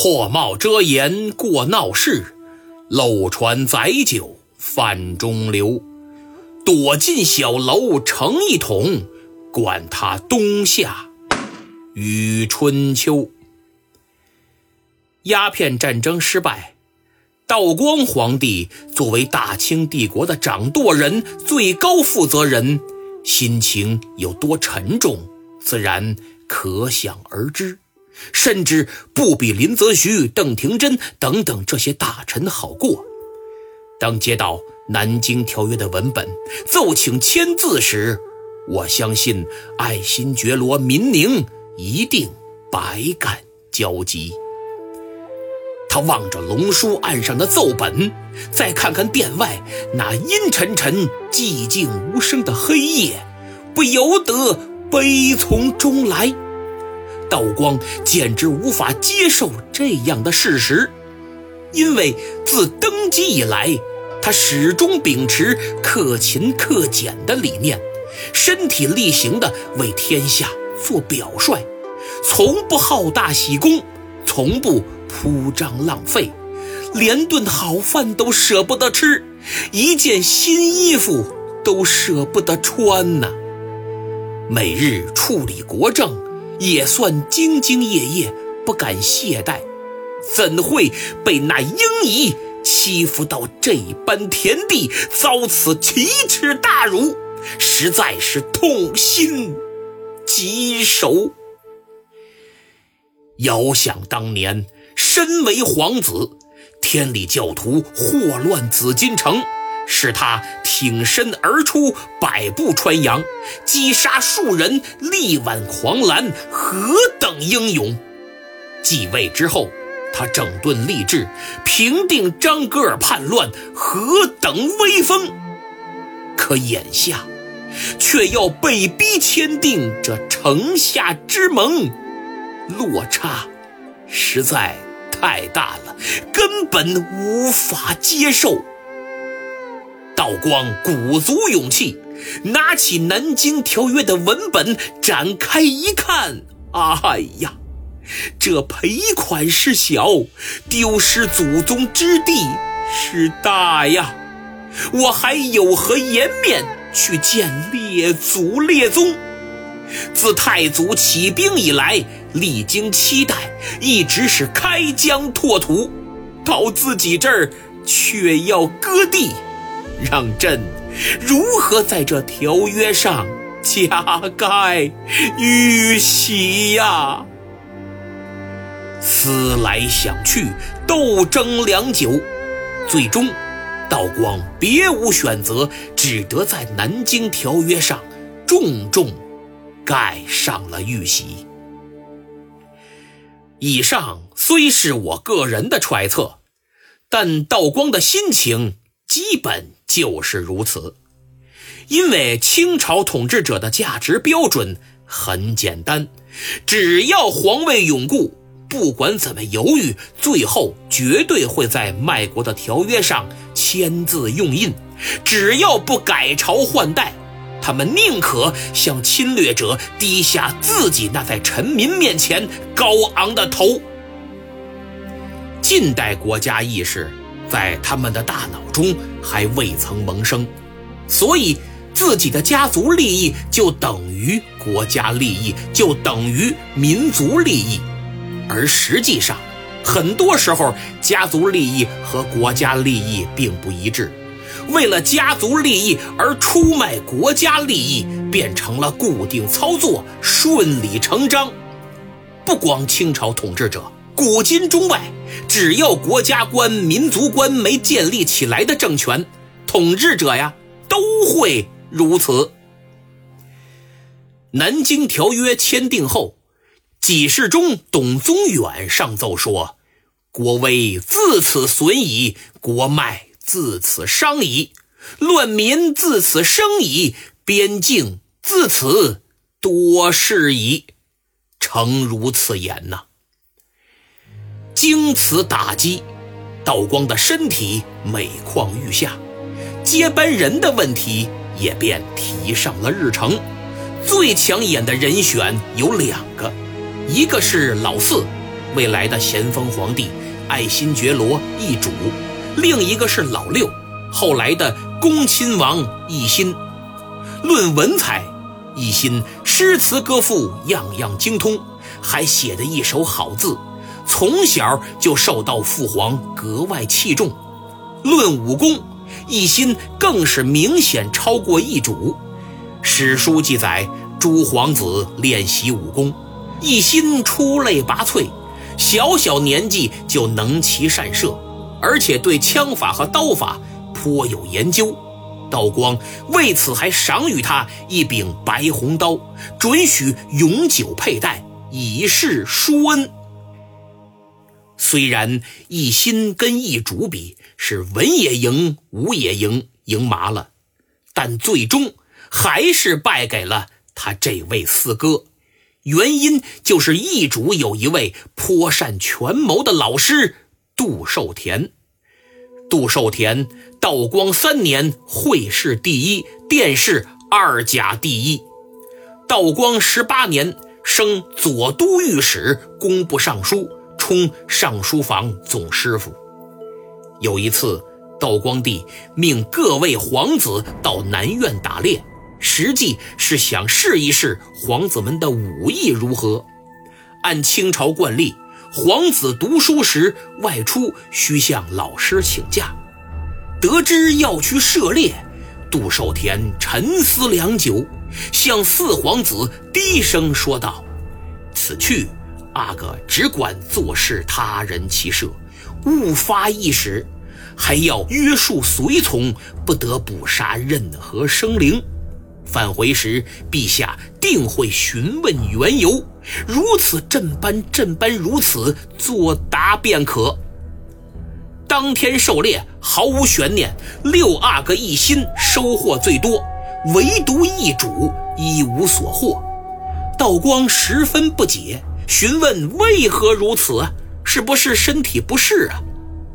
破帽遮颜过闹市，漏船载酒泛中流。躲进小楼成一统，管他冬夏与春秋。鸦片战争失败，道光皇帝作为大清帝国的掌舵人、最高负责人，心情有多沉重，自然可想而知。甚至不比林则徐、邓廷桢等等这些大臣好过。当接到南京条约的文本，奏请签字时，我相信爱新觉罗民宁一定百感交集。他望着龙书案上的奏本，再看看殿外那阴沉沉、寂静无声的黑夜，不由得悲从中来。道光简直无法接受这样的事实，因为自登基以来，他始终秉持克勤克俭的理念，身体力行地为天下做表率，从不好大喜功，从不。铺张浪费，连顿好饭都舍不得吃，一件新衣服都舍不得穿呐。每日处理国政，也算兢兢业业，不敢懈怠，怎会被那英仪欺负到这般田地，遭此奇耻大辱，实在是痛心疾首。遥想当年。身为皇子，天理教徒祸乱紫禁城，是他挺身而出，百步穿杨，击杀数人，力挽狂澜，何等英勇！继位之后，他整顿吏治，平定张格尔叛乱，何等威风！可眼下，却要被逼签订这城下之盟，落差实在。太大了，根本无法接受。道光鼓足勇气，拿起《南京条约》的文本展开一看，哎呀，这赔款是小，丢失祖宗之地是大呀！我还有何颜面去见列祖列宗？自太祖起兵以来，历经七代，一直是开疆拓土，到自己这儿却要割地，让朕如何在这条约上加盖玉玺呀？思来想去，斗争良久，最终，道光别无选择，只得在《南京条约》上重重。盖上了玉玺。以上虽是我个人的揣测，但道光的心情基本就是如此。因为清朝统治者的价值标准很简单：只要皇位永固，不管怎么犹豫，最后绝对会在卖国的条约上签字用印；只要不改朝换代。他们宁可向侵略者低下自己那在臣民面前高昂的头。近代国家意识在他们的大脑中还未曾萌生，所以自己的家族利益就等于国家利益，就等于民族利益。而实际上，很多时候家族利益和国家利益并不一致。为了家族利益而出卖国家利益，变成了固定操作，顺理成章。不光清朝统治者，古今中外，只要国家观、民族观没建立起来的政权，统治者呀，都会如此。南京条约签订后，几世中董宗远上奏说：“国威自此损矣，国脉。”自此伤矣，乱民自此生矣，边境自此多事矣，诚如此言呐。经此打击，道光的身体每况愈下，接班人的问题也便提上了日程。最抢眼的人选有两个，一个是老四，未来的咸丰皇帝爱新觉罗奕主，另一个是老六，后来的恭亲王奕欣。论文采，奕欣诗词歌赋样样精通，还写得一手好字，从小就受到父皇格外器重。论武功，奕欣更是明显超过奕主。史书记载，诸皇子练习武功。一心出类拔萃，小小年纪就能骑善射，而且对枪法和刀法颇有研究。道光为此还赏予他一柄白红刀，准许永久佩戴，以示殊恩。虽然一心跟一主比是文也赢，武也赢，赢麻了，但最终还是败给了他这位四哥。原因就是易主有一位颇善权谋的老师杜寿田。杜寿田道光三年会试第一，殿试二甲第一。道光十八年升左都御史、工部尚书，充尚书房总师傅。有一次，道光帝命各位皇子到南苑打猎。实际是想试一试皇子们的武艺如何。按清朝惯例，皇子读书时外出需向老师请假。得知要去射猎，杜寿田沉思良久，向四皇子低声说道：“此去，阿哥只管坐视他人骑射，勿发一时，还要约束随从，不得捕杀任何生灵。”返回时，陛下定会询问缘由，如此这般这般如此作答便可。当天狩猎毫无悬念，六阿哥一心收获最多，唯独一主一无所获。道光十分不解，询问为何如此，是不是身体不适啊？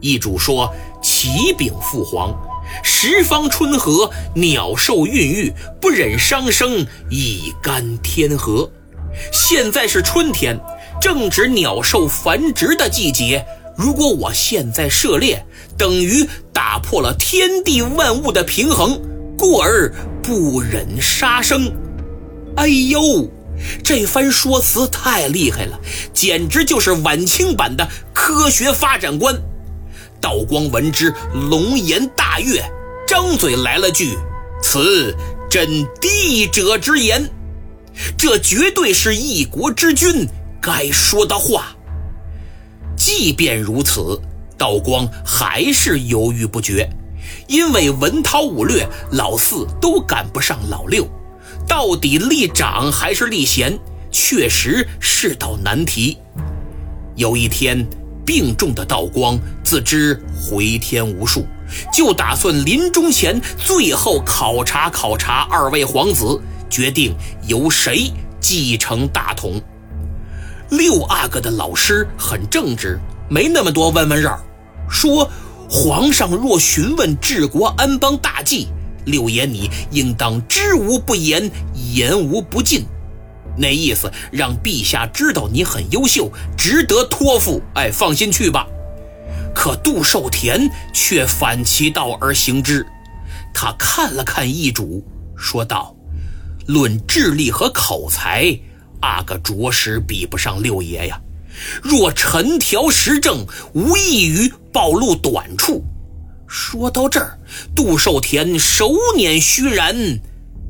易主说：启禀父皇。十方春和，鸟兽孕育，不忍伤生，以干天和。现在是春天，正值鸟兽繁殖的季节。如果我现在涉猎，等于打破了天地万物的平衡，故而不忍杀生。哎呦，这番说辞太厉害了，简直就是晚清版的科学发展观。道光闻之，龙颜大悦，张嘴来了句：“此真帝者之言，这绝对是一国之君该说的话。”即便如此，道光还是犹豫不决，因为文韬武略，老四都赶不上老六，到底立长还是立贤，确实是道难题。有一天。病重的道光自知回天无术，就打算临终前最后考察考察二位皇子，决定由谁继承大统。六阿哥的老师很正直，没那么多弯弯绕，说皇上若询问治国安邦大计，六爷你应当知无不言，言无不尽。那意思让陛下知道你很优秀，值得托付。哎，放心去吧。可杜寿田却反其道而行之，他看了看易主，说道：“论智力和口才，阿哥着实比不上六爷呀。若陈条实证，无异于暴露短处。”说到这儿，杜寿田手捻虚然，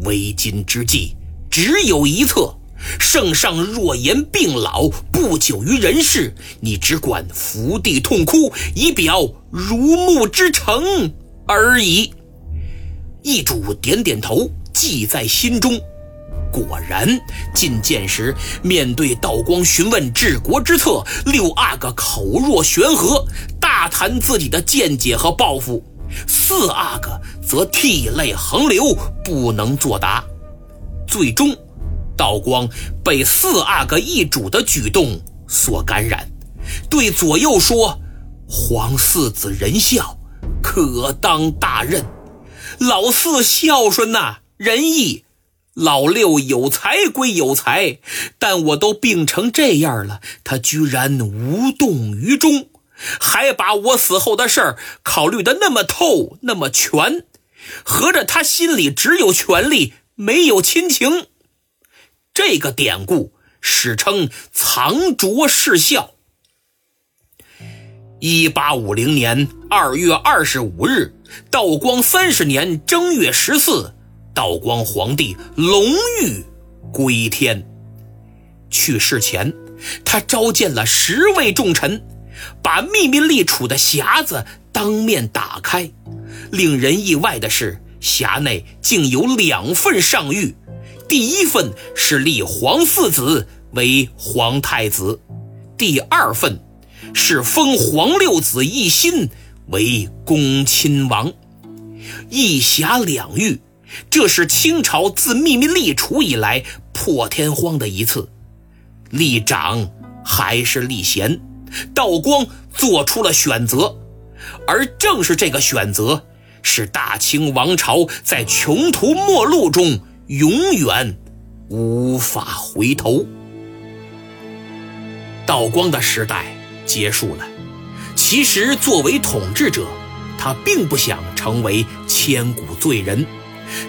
为今之计只有一策。圣上若言病老不久于人世，你只管伏地痛哭，以表如沐之诚而已。义主点点头，记在心中。果然，觐见时面对道光询问治国之策，六阿哥口若悬河，大谈自己的见解和抱负；四阿哥则涕泪横流，不能作答。最终。道光被四阿哥一主的举动所感染，对左右说：“皇四子仁孝，可当大任。老四孝顺呐，仁义，老六有才归有才，但我都病成这样了，他居然无动于衷，还把我死后的事儿考虑的那么透，那么全，合着他心里只有权力，没有亲情。这个典故史称“藏拙事效”。一八五零年二月二十五日，道光三十年正月十四。道光皇帝龙玉归天，去世前，他召见了十位重臣，把秘密立储的匣子当面打开。令人意外的是，匣内竟有两份上谕，第一份是立皇四子为皇太子，第二份是封皇六子一心为恭亲王。一匣两谕。这是清朝自秘密立储以来破天荒的一次，立长还是立贤，道光做出了选择，而正是这个选择，使大清王朝在穷途末路中永远无法回头。道光的时代结束了，其实作为统治者，他并不想成为千古罪人。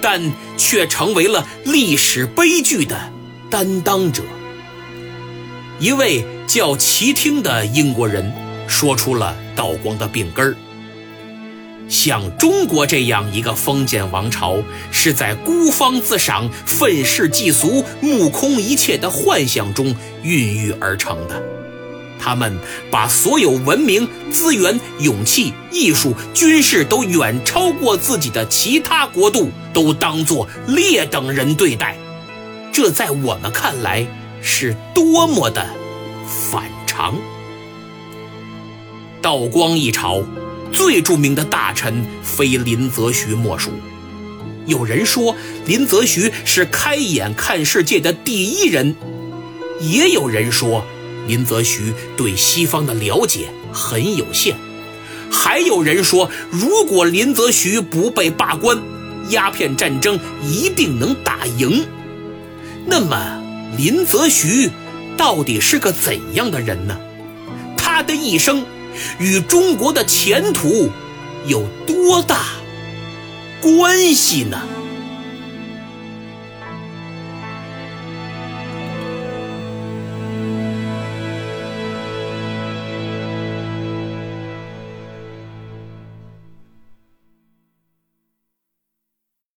但却成为了历史悲剧的担当者。一位叫齐听的英国人说出了道光的病根儿：像中国这样一个封建王朝，是在孤芳自赏、愤世嫉俗、目空一切的幻想中孕育而成的。他们把所有文明、资源、勇气、艺术、军事都远超过自己的其他国度，都当作劣等人对待。这在我们看来是多么的反常！道光一朝最著名的大臣非林则徐莫属。有人说林则徐是开眼看世界的第一人，也有人说。林则徐对西方的了解很有限，还有人说，如果林则徐不被罢官，鸦片战争一定能打赢。那么，林则徐到底是个怎样的人呢？他的一生与中国的前途有多大关系呢？